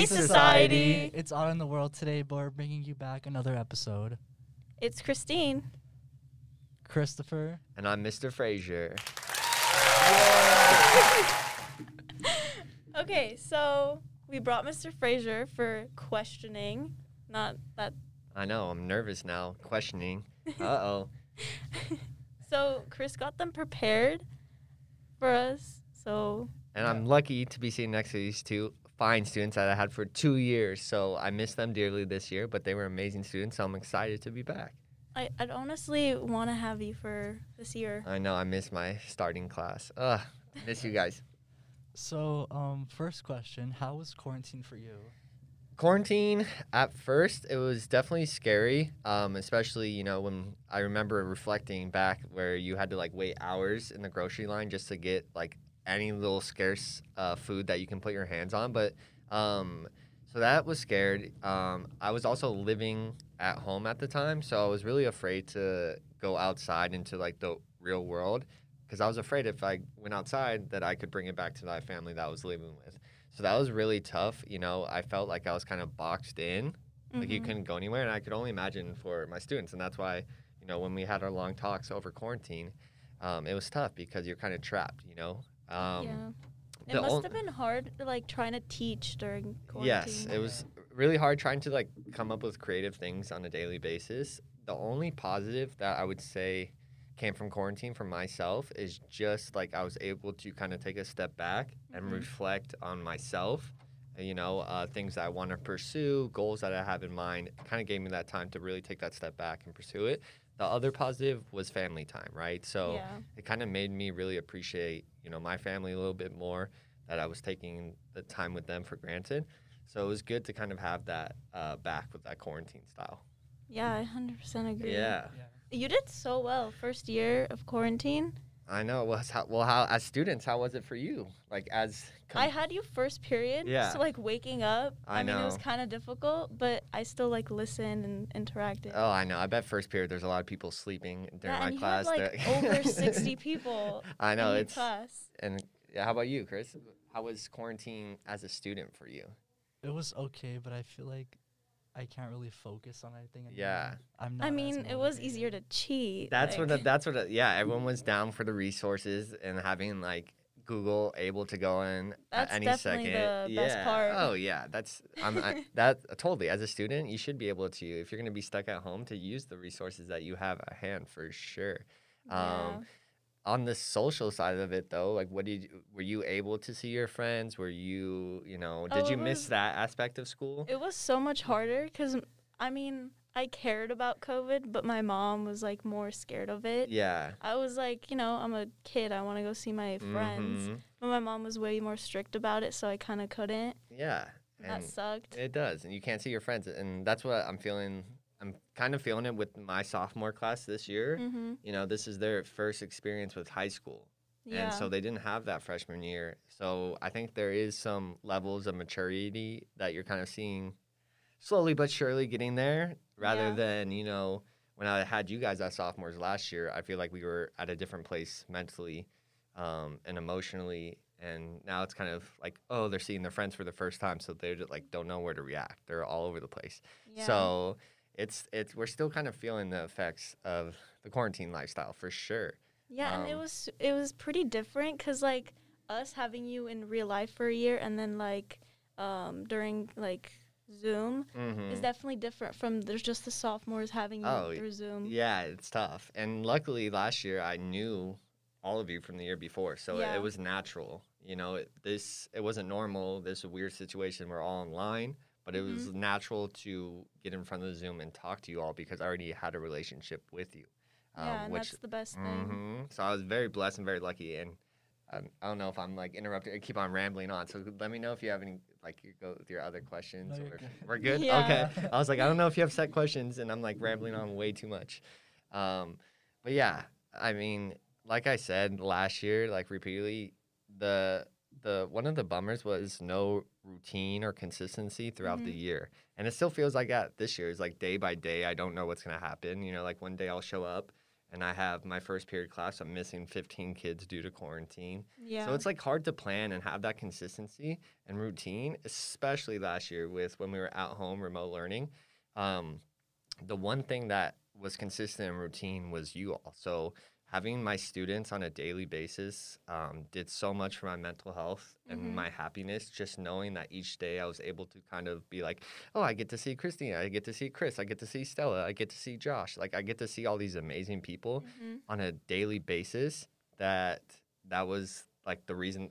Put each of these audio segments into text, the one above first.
Hey, society. It's on in the world today, but we're bringing you back another episode. It's Christine. Christopher. And I'm Mr. Frazer. Okay, so we brought Mr. Frazer for questioning. Not that. I know, I'm nervous now, questioning. Uh oh. So Chris got them prepared for us. So And I'm lucky to be sitting next to these two fine students that I had for two years. So I miss them dearly this year, but they were amazing students. So I'm excited to be back. I, I'd honestly want to have you for this year. I know I miss my starting class. Ugh, miss you guys. So, um, first question: How was quarantine for you? Quarantine at first, it was definitely scary. Um, especially you know when I remember reflecting back where you had to like wait hours in the grocery line just to get like any little scarce uh, food that you can put your hands on. But um, so that was scared. Um, I was also living at home at the time, so I was really afraid to go outside into like the real world because I was afraid if I went outside that I could bring it back to my family that I was living with. So that was really tough. You know, I felt like I was kind of boxed in, like you Mhm. couldn't go anywhere, and I could only imagine for my students, and that's why you know when we had our long talks over quarantine, um, it was tough because you're kind of trapped. You know. Um, yeah. It must on- have been hard, like trying to teach during quarantine. Yes, it was really hard trying to like come up with creative things on a daily basis. The only positive that I would say came from quarantine for myself is just like I was able to kind of take a step back and Mhm. reflect on myself. You know, uh, things that I want to pursue, goals that I have in mind. Kind of gave me that time to really take that step back and pursue it. The other positive was family time, right? So yeah. it kind of made me really appreciate you know my family a little bit more that i was taking the time with them for granted so it was good to kind of have that uh, back with that quarantine style Yeah, I 100% agree. yeah You did so well first year of quarantine. I know well how, well how as students how was it for you like as com- I had you first period. Yeah. So like waking up. I mean, it was kind of difficult, but I still like listened and interacted. oh i know i bet first period there's a lot of people sleeping during yeah, my and class you had like over 60 people i know in it's class. and yeah, how about you chris how was quarantine as a student for you It was okay, but I feel like I can't really focus on anything. Anymore. Yeah. I'm not. I mean, it was motivated. easier to cheat. That's what. like- The, that's what. the- yeah, everyone was down for the resources and having like Google able to go in That's at any definitely second. the yeah. best part. Oh yeah, that's. I'm I, that totally. As a student, you should be able to, if you're going to be stuck at home, to use the resources that you have at hand for sure. yeah. Um, On the social side of it, though, like, what did you, were you able to see your friends? Were you, you know, did Oh, you it miss that aspect of school? It was so much harder because, I mean, I cared about COVID, but my mom was like more scared of it. yeah. I was like, you know, I'm a kid. I want to go see my friends. Mhm. But my mom was way more strict about it, so I kind of couldn't. Yeah. And that sucked. It does, and you can't see your friends, and that's what I'm feeling. I'm kind of feeling it with my sophomore class this year. mm-hmm. You know, this is their first experience with high school, Yeah. and so they didn't have that freshman year. So I think there is some levels of maturity that you're kind of seeing slowly but surely getting there, rather Yeah. than you know when I had you guys as sophomores last year. I feel like we were at a different place mentally um, and emotionally. And now it's kind of like, oh, they're seeing their friends for the first time, so they're just like don't know where to react. They're all over the place. yeah. So it's it's we're still kind of feeling the effects of the quarantine lifestyle for sure. yeah, and it um, was it was pretty different because like us having you in real life for a year and then like um during like Zoom Mm-hmm. is definitely different from there's just the sophomores having you Oh, through Zoom. Yeah, it's tough. And luckily last year I knew all of you from the year before, so it- Yeah. it was natural. You know, it, this it wasn't normal. This a weird situation. We're all online, but it was Mm-hmm. natural to get in front of the Zoom and talk to you all because I already had a relationship with you. Yeah, and Um, which that's the best thing. hmm So I was very blessed and very lucky. And um, I don't know if I'm like interrupting. I keep on rambling on. So let me know if you have any like you go with your other questions. No, or good. We're good. Yeah. Okay. I was like, I don't know if you have set questions, and I'm like rambling on way too much. Um, but yeah, I mean, like I said last year, like repeatedly, the the one of the bummers was no routine or consistency throughout the Mhm. year, and it still feels like that this year. is like day by day. I don't know what's gonna happen. You know, like one day I'll show up and I have my first period class. I'm missing 15 kids due to quarantine. Yeah. So it's like hard to plan and have that consistency and routine, especially last year with when we were at home remote learning. Um, the one thing that was consistent and routine was you all. So having my students on a daily basis um, did so much for my mental health and Mhm. my happiness. Just knowing that each day I was able to kind of be like, oh, I get to see Christina, I get to see Chris, I get to see Stella, I get to see Josh. Like I get to see all these amazing people hmm on a daily basis. That that was like the reason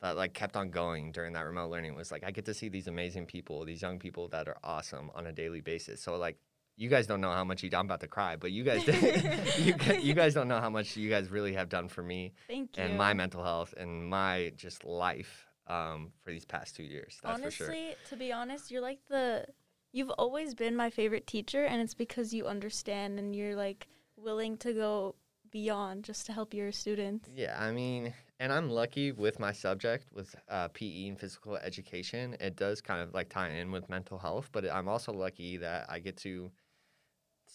that like kept on going during that remote learning was like I get to see these amazing people, these young people that are awesome on a daily basis. So like you guys don't know how much you, I'm about to cry, but you guys you, you guys don't know how much you guys really have done for me Thank you. and my mental health and my just life um, for these past two years. That's Honestly, for sure. to be honest, you're like the you've always been my favorite teacher and it's because you understand and you're like willing to go beyond just to help your students. Yeah, I mean, and I'm lucky with my subject with uh, PE and physical education. It does kind of like tie in with mental health, but I'm also lucky that I get to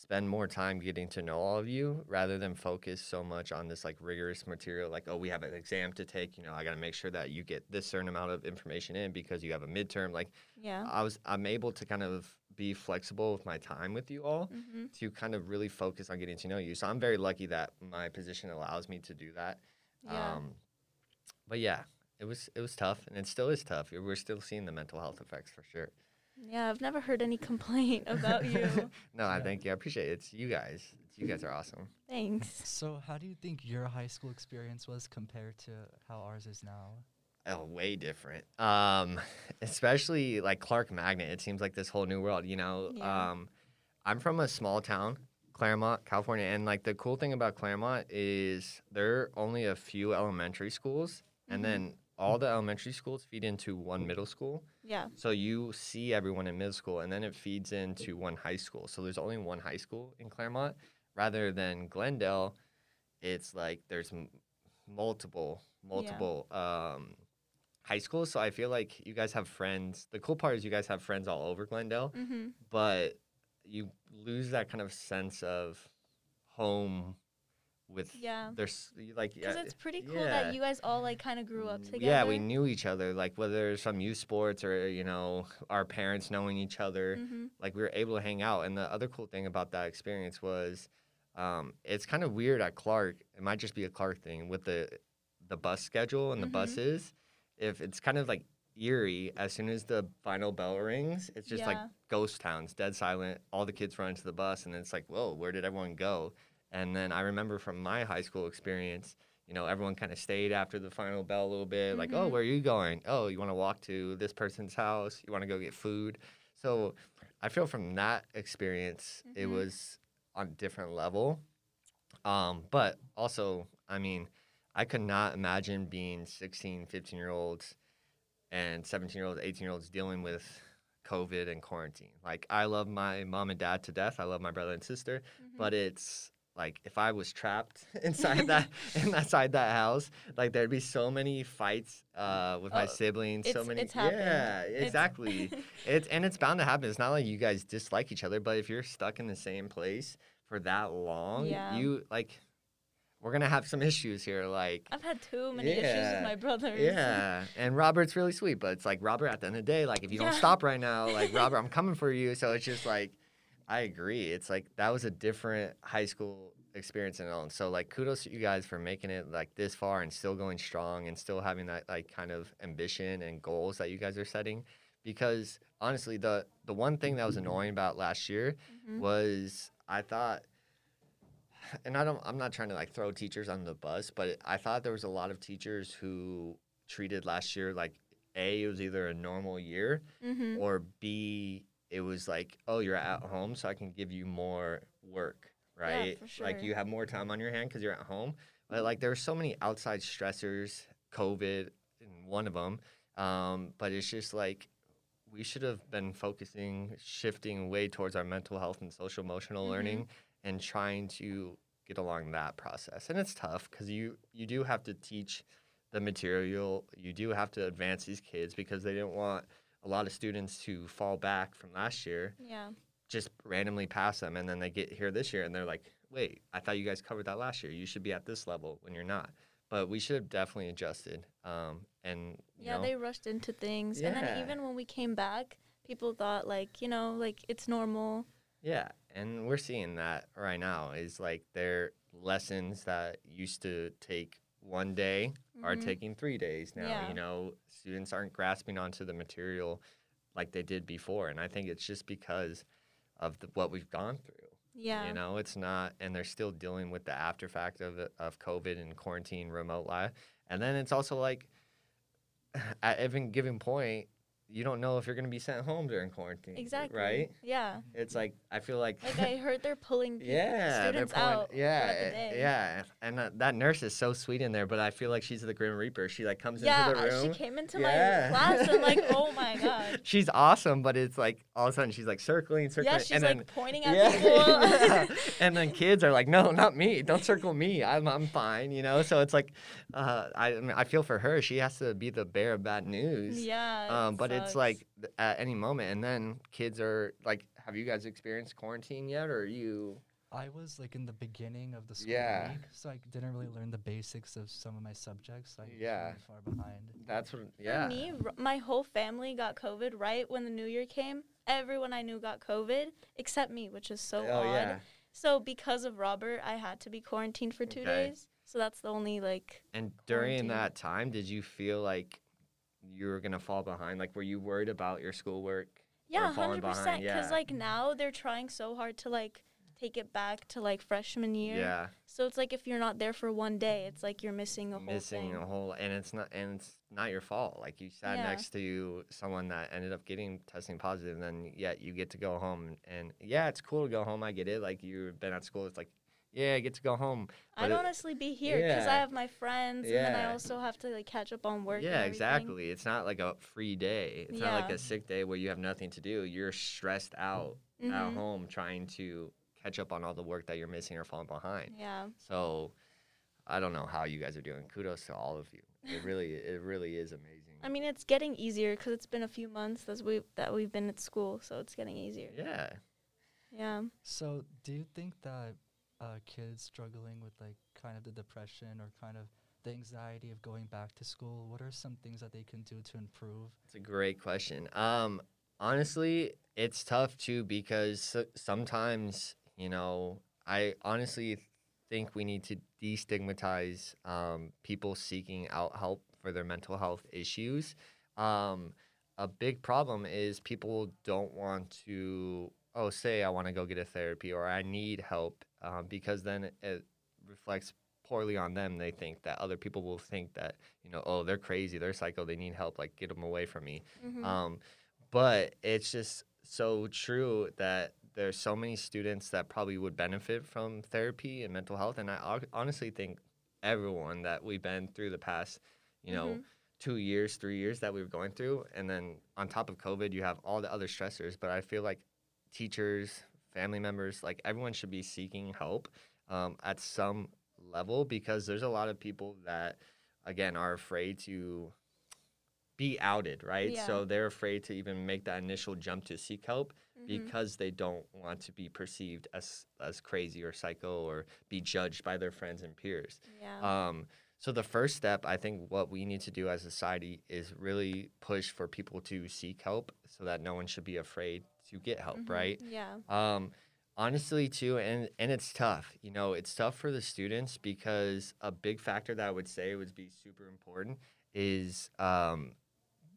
spend more time getting to know all of you rather than focus so much on this like rigorous material like oh we have an exam to take you know i got to make sure that you get this certain amount of information in because you have a midterm like Yeah. i was i'm able to kind of be flexible with my time with you all hmm to kind of really focus on getting to know you. So I'm very lucky that my position allows me to do that. Yeah. Um, but yeah, it was it was tough, and it still is tough. We're still seeing the mental health effects for sure. Yeah, I've never heard any complaint about you. no, I thank you. I appreciate it. It's you guys. It's, you guys are awesome. Thanks. So, how do you think your high school experience was compared to how ours is now? Oh, way different. Um, especially like Clark Magnet. It seems like this whole new world. You know, Yeah. um, I'm from a small town, Claremont, California, and like the cool thing about Claremont is there are only a few elementary schools, and Mhm. then all the elementary schools feed into one middle school. Yeah. So you see everyone in middle school, and then it feeds into one high school. So there's only one high school in Claremont, rather than Glendale. It's like there's m- multiple, multiple um, high schools. So I feel like you guys have friends. The cool part is you guys have friends all over Glendale, Mm-hmm. but you lose that kind of sense of home with Yeah. there's like Because it's pretty cool yeah. that you guys all like kind of grew up together. Yeah, we knew each other, like whether it's from youth sports or you know our parents knowing each other. Mm-hmm. Like we were able to hang out. And the other cool thing about that experience was, um, it's kind of weird at Clark. It might just be a Clark thing with the the bus schedule and the Mhm. buses. If it's kind of like eerie, as soon as the final bell rings, it's just like ghost towns, dead silent. All the kids run into the bus, and it's like, whoa, where did everyone go? And then I remember from my high school experience, you know, everyone kind of stayed after the final bell a little bit, like, oh, Mhm. where are you going? Oh, you want to walk to this person's house? You want to go get food? So I feel from that experience, it Mhm. was on a different level. Um, but also, I mean, I could not imagine being 16, 15 year olds and 17 year olds, 18 year olds dealing with COVID and quarantine. Like, I love my mom and dad to death. I love my brother and sister, Mm-hmm. but it's like if I was trapped inside that inside that house, like there'd be so many fights uh, with my Oh, siblings. so many, it's yeah, exactly. it's and it's bound to happen. It's not like you guys dislike each other, but if you're stuck in the same place for that long, Yeah. you like we're gonna have some issues here. Like, I've had too many issues with my brothers. yeah, and Robert's really sweet, but it's like Robert. At the end of the day, like if you don't stop right now, like Robert, I'm coming for you. So it's just like, I agree. It's like that was a different high school experience in own. So like, kudos to you guys for making it like this far and still going strong and still having that like kind of ambition and goals that you guys are setting. Because honestly, the the one thing that was annoying about last year Mhm. was I thought and I don't I'm not trying to like throw teachers on the bus, but I thought there was a lot of teachers who treated last year like A, it was either a normal year Mhm. or B, it was like, oh, you're at home, so I can give you more work, right? Yeah, for Like you have more time on your hand because you're at home. But like there are so many outside stressors, COVID, and one of them. Um, but it's just like we should have been focusing, shifting way towards our mental health and social emotional Mhm. learning, and trying to get along that process. And it's tough because you you do have to teach the material. You do have to advance these kids because they didn't want a lot of students to fall back from last year, Yeah. just randomly pass them, and then they get here this year and they're like, wait, I thought you guys covered that last year. You should be at this level when you're not. But we should have definitely adjusted. Um, and you Yeah, know, they rushed into things. And then even when we came back, people thought like, you know, like it's normal. Yeah, and we're seeing that right now is like their lessons that used to take one day are Mhm. taking three days now. Yeah. You know, students aren't grasping onto the material like they did before, and I think it's just because of the, what we've gone through. Yeah. You know, it's not, and they're still dealing with the after fact of of COVID and quarantine, remote life, and then it's also like at every given point, you don't know if you're going to be sent home during quarantine. Exactly. Right. Yeah. It's like I feel like Like I heard they're pulling peop- yeah, students pulling- out. Yeah, the eh, day. yeah, and uh, that nurse is so sweet in there. But I feel like she's the Grim Reaper. She like comes Yeah, into the uh, she came into Yeah. my class and like, oh my god. she's awesome, but it's like all of a sudden she's like circling, circling, Yeah, she's and like then pointing at yeah, yeah. people. and then kids are like, no, not me. Don't circle me. I'm I'm fine, you know. So it's like, uh, I I, mean, I feel for her. She has to be the bearer of bad news. yeah. it Um, but it's like at any moment, and then kids are like, have you guys experienced quarantine yet, or are you? I was like in the beginning of the school Yeah. week, so I didn't really learn the basics of some of my subjects. I was Yeah. really far behind. That's what. Yeah. For me, r- my whole family got COVID right when the new year came. Everyone I knew got COVID except me, which is so oh odd. yeah. So because of Robert, I had to be quarantined for two Okay. days. So that's the only like And during quarantine. that time, did you feel like you were gonna fall behind? Like, were you worried about your schoolwork? Yeah, hundred percent. Because like now they're trying so hard to like take it back to like freshman year. Yeah, So it's like if you're not there for one day, it's like you're missing a whole missing thing. a whole, and it's not, and it's not your fault. Like you sat Yeah. next to someone that ended up getting testing positive, and then yet you get to go home. And yeah, it's cool to go home. I get it. Like you've been at school, it's like, yeah, I get to go home. I'd it- honestly be here because I have my friends, and then I also have to like catch up on work. Yeah, everything. exactly. It's not like a free day. It's not like a sick day where you have nothing to do. You're stressed out at Mhm. home trying to catch up on all the work that you're missing or falling behind. Yeah. So I don't know how you guys are doing. Kudos to all of you. It really, it really is amazing. I mean, it's getting easier because it's been a few months that we that we've been at school, so it's getting easier. yeah. Yeah. So, do you think that uh, kids struggling with like kind of the depression or kind of the anxiety of going back to school, what are some things that they can do to improve? It's a great question. Um, honestly, it's tough too because sometimes you know I honestly think we need to destigmatize um, people seeking out help for their mental health issues. Um, a big problem is people don't want to oh say I want to go get a therapy or I need help um, because then it, reflects poorly on them. They think that other people will think that you know oh they're crazy, they're psycho, they need help, like get them away from me. Mhm. Um, but it's just so true that there's so many students that probably would benefit from therapy and mental health, and I honestly think everyone that we've been through the past, you know, Mhm. two years, three years that we were going through, and then on top of COVID, you have all the other stressors. But I feel like teachers, family members, like everyone should be seeking help um, at some level because there's a lot of people that, again, are afraid to be outed, right? Yeah. So they're afraid to even make that initial jump to seek help Mhm. because they don't want to be perceived as as crazy or psycho or be judged by their friends and peers. yeah. Um, so the first step, I think, what we need to do as a society is really push for people to seek help, so that no one should be afraid to get help, Mhm. right? Yeah. Um, honestly, too, and and it's tough. You know, it's tough for the students because a big factor that I would say would be super important is um,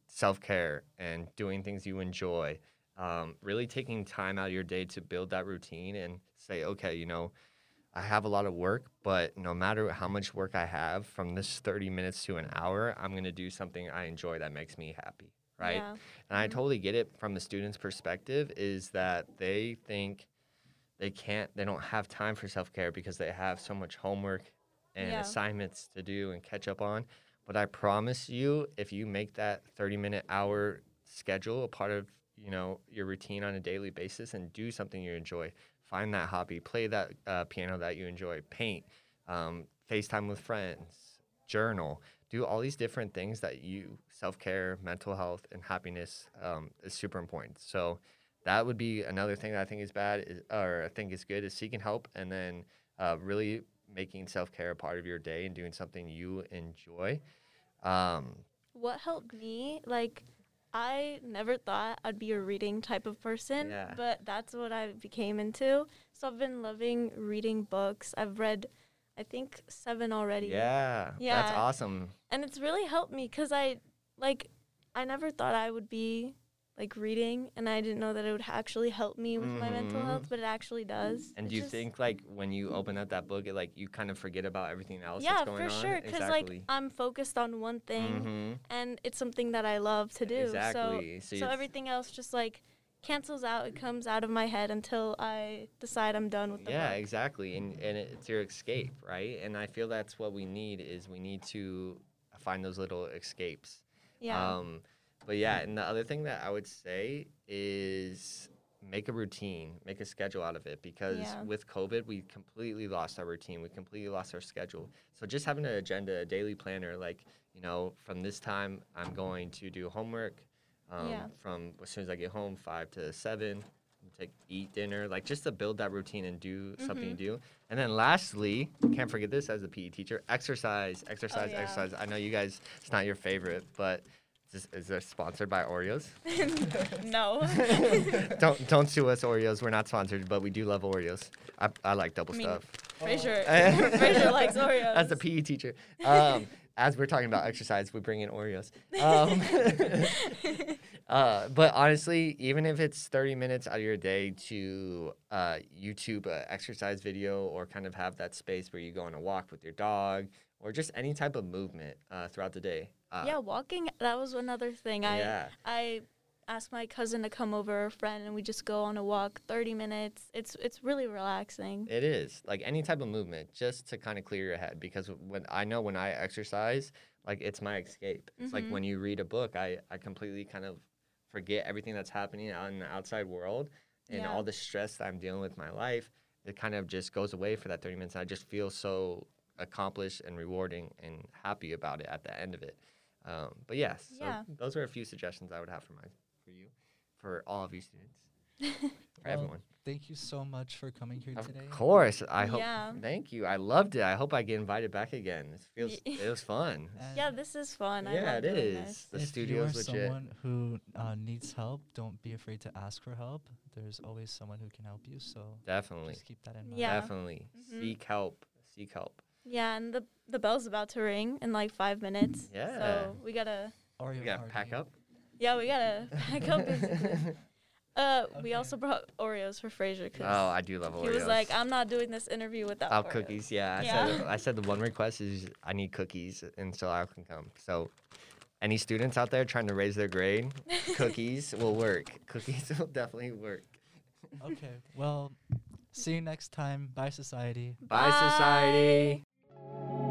self care and doing things you enjoy. Um, really taking time out of your day to build that routine and say, okay, you know, I have a lot of work, but no matter how much work I have, from this 30 minutes to an hour, I'm going to do something I enjoy that makes me happy, right? Yeah. And I Mhm. totally get it from the student's perspective is that they think they can't, they don't have time for self care because they have so much homework and Yeah. assignments to do and catch up on. But I promise you, if you make that 30 minute hour schedule a part of you know your routine on a daily basis and do something you enjoy find that hobby play that uh, piano that you enjoy paint um, facetime with friends journal do all these different things that you self-care mental health and happiness um, is super important so that would be another thing that i think is bad is, or i think is good is seeking help and then uh, really making self care a part of your day and doing something you enjoy. Um, What helped me, like, I never thought I'd be a reading type of person, Yeah. but that's what I became into. So I've been loving reading books. I've read, I think, seven already. yeah, yeah, that's awesome. And it's really helped me because I, like, I never thought I would be, like, reading, and I didn't know that it would actually help me with my mental Mhm. health, but it actually does. And It do you just- think like when you open up that book, it like you kind of forget about everything else Yeah, that's going for sure. Because, exactly. like, I'm focused on one thing, Mhm. and it's something that I love to do. Exactly. So, So so everything else just like cancels out. It comes out of my head until I decide I'm done with the yeah book. exactly and and it's your escape right and i feel that's what we need is we need to find those little escapes Yeah. um but yeah and the other thing that i would say is make a routine make a schedule out of it because Yeah. with covid we completely lost our routine we completely lost our schedule so just having an agenda a daily planner like you know from this time i'm going to do homework um, Yeah. from as soon as i get home five to seven take eat dinner like just to build that routine and do something Mhm. to do and then lastly can't forget this as a pe teacher exercise exercise yeah. exercise i know you guys it's not your favorite but is, this, is this sponsored by oreos no. don't don't sue us oreos we're not sponsored but we do love oreos i, I like double I mean, stuff Frazer. Frazer likes Oreos. as a pe teacher um, as we're talking about exercise we bring in oreos um, Uh, but honestly, even if it's 30 minutes out of your day to uh, YouTube a exercise video or kind of have that space where you go on a walk with your dog or just any type of movement uh, throughout the day. Uh, yeah, walking. That was another thing. I yeah. I asked my cousin to come over, a friend, and we just go on a walk, thirty minutes. It's it's really relaxing. It is like any type of movement just to kind of clear your head because when I know when I exercise, like it's my escape. It's like Mhm. when you read a book, I, I completely kind of forget everything that's happening out in the outside world and Yeah. all the stress that I'm dealing with in my life. It kind of just goes away for that 30 minutes. I just feel so accomplished and rewarding and happy about it at the end of it. Um, but yes, so Yeah. those are a few suggestions I would have for my for you, for all of you students, for Well, everyone. Thank you so much for coming here Of today. Of course. I hope. Yeah. Thank you. I loved it. I hope I get invited back again. It feels. It was fun. And yeah, this is fun. I yeah, love it doing is. this. The if you are legit. someone who uh, needs help, don't be afraid to ask for help. There's always someone who can help you. So Definitely. just keep that in mind. Yeah. Definitely. Mhm. Seek help. Seek help. Yeah, and the the bell's about to ring in like five minutes. Yeah. So we gotta. Oreo We gotta party. pack up. Yeah, we gotta pack up. basically. Uh, we also brought Oreos for Frazer because oh, I do love Oreos. he was like, "I'm not doing this interview without Oh, Oreos." cookies. Yeah. I Yeah. said. I said the one request is I need cookies, and so I can come. So. Any students out there trying to raise their grade, cookies will work. Cookies will definitely work. Okay. Well, see you next time. Bye, society. Bye Bye. society.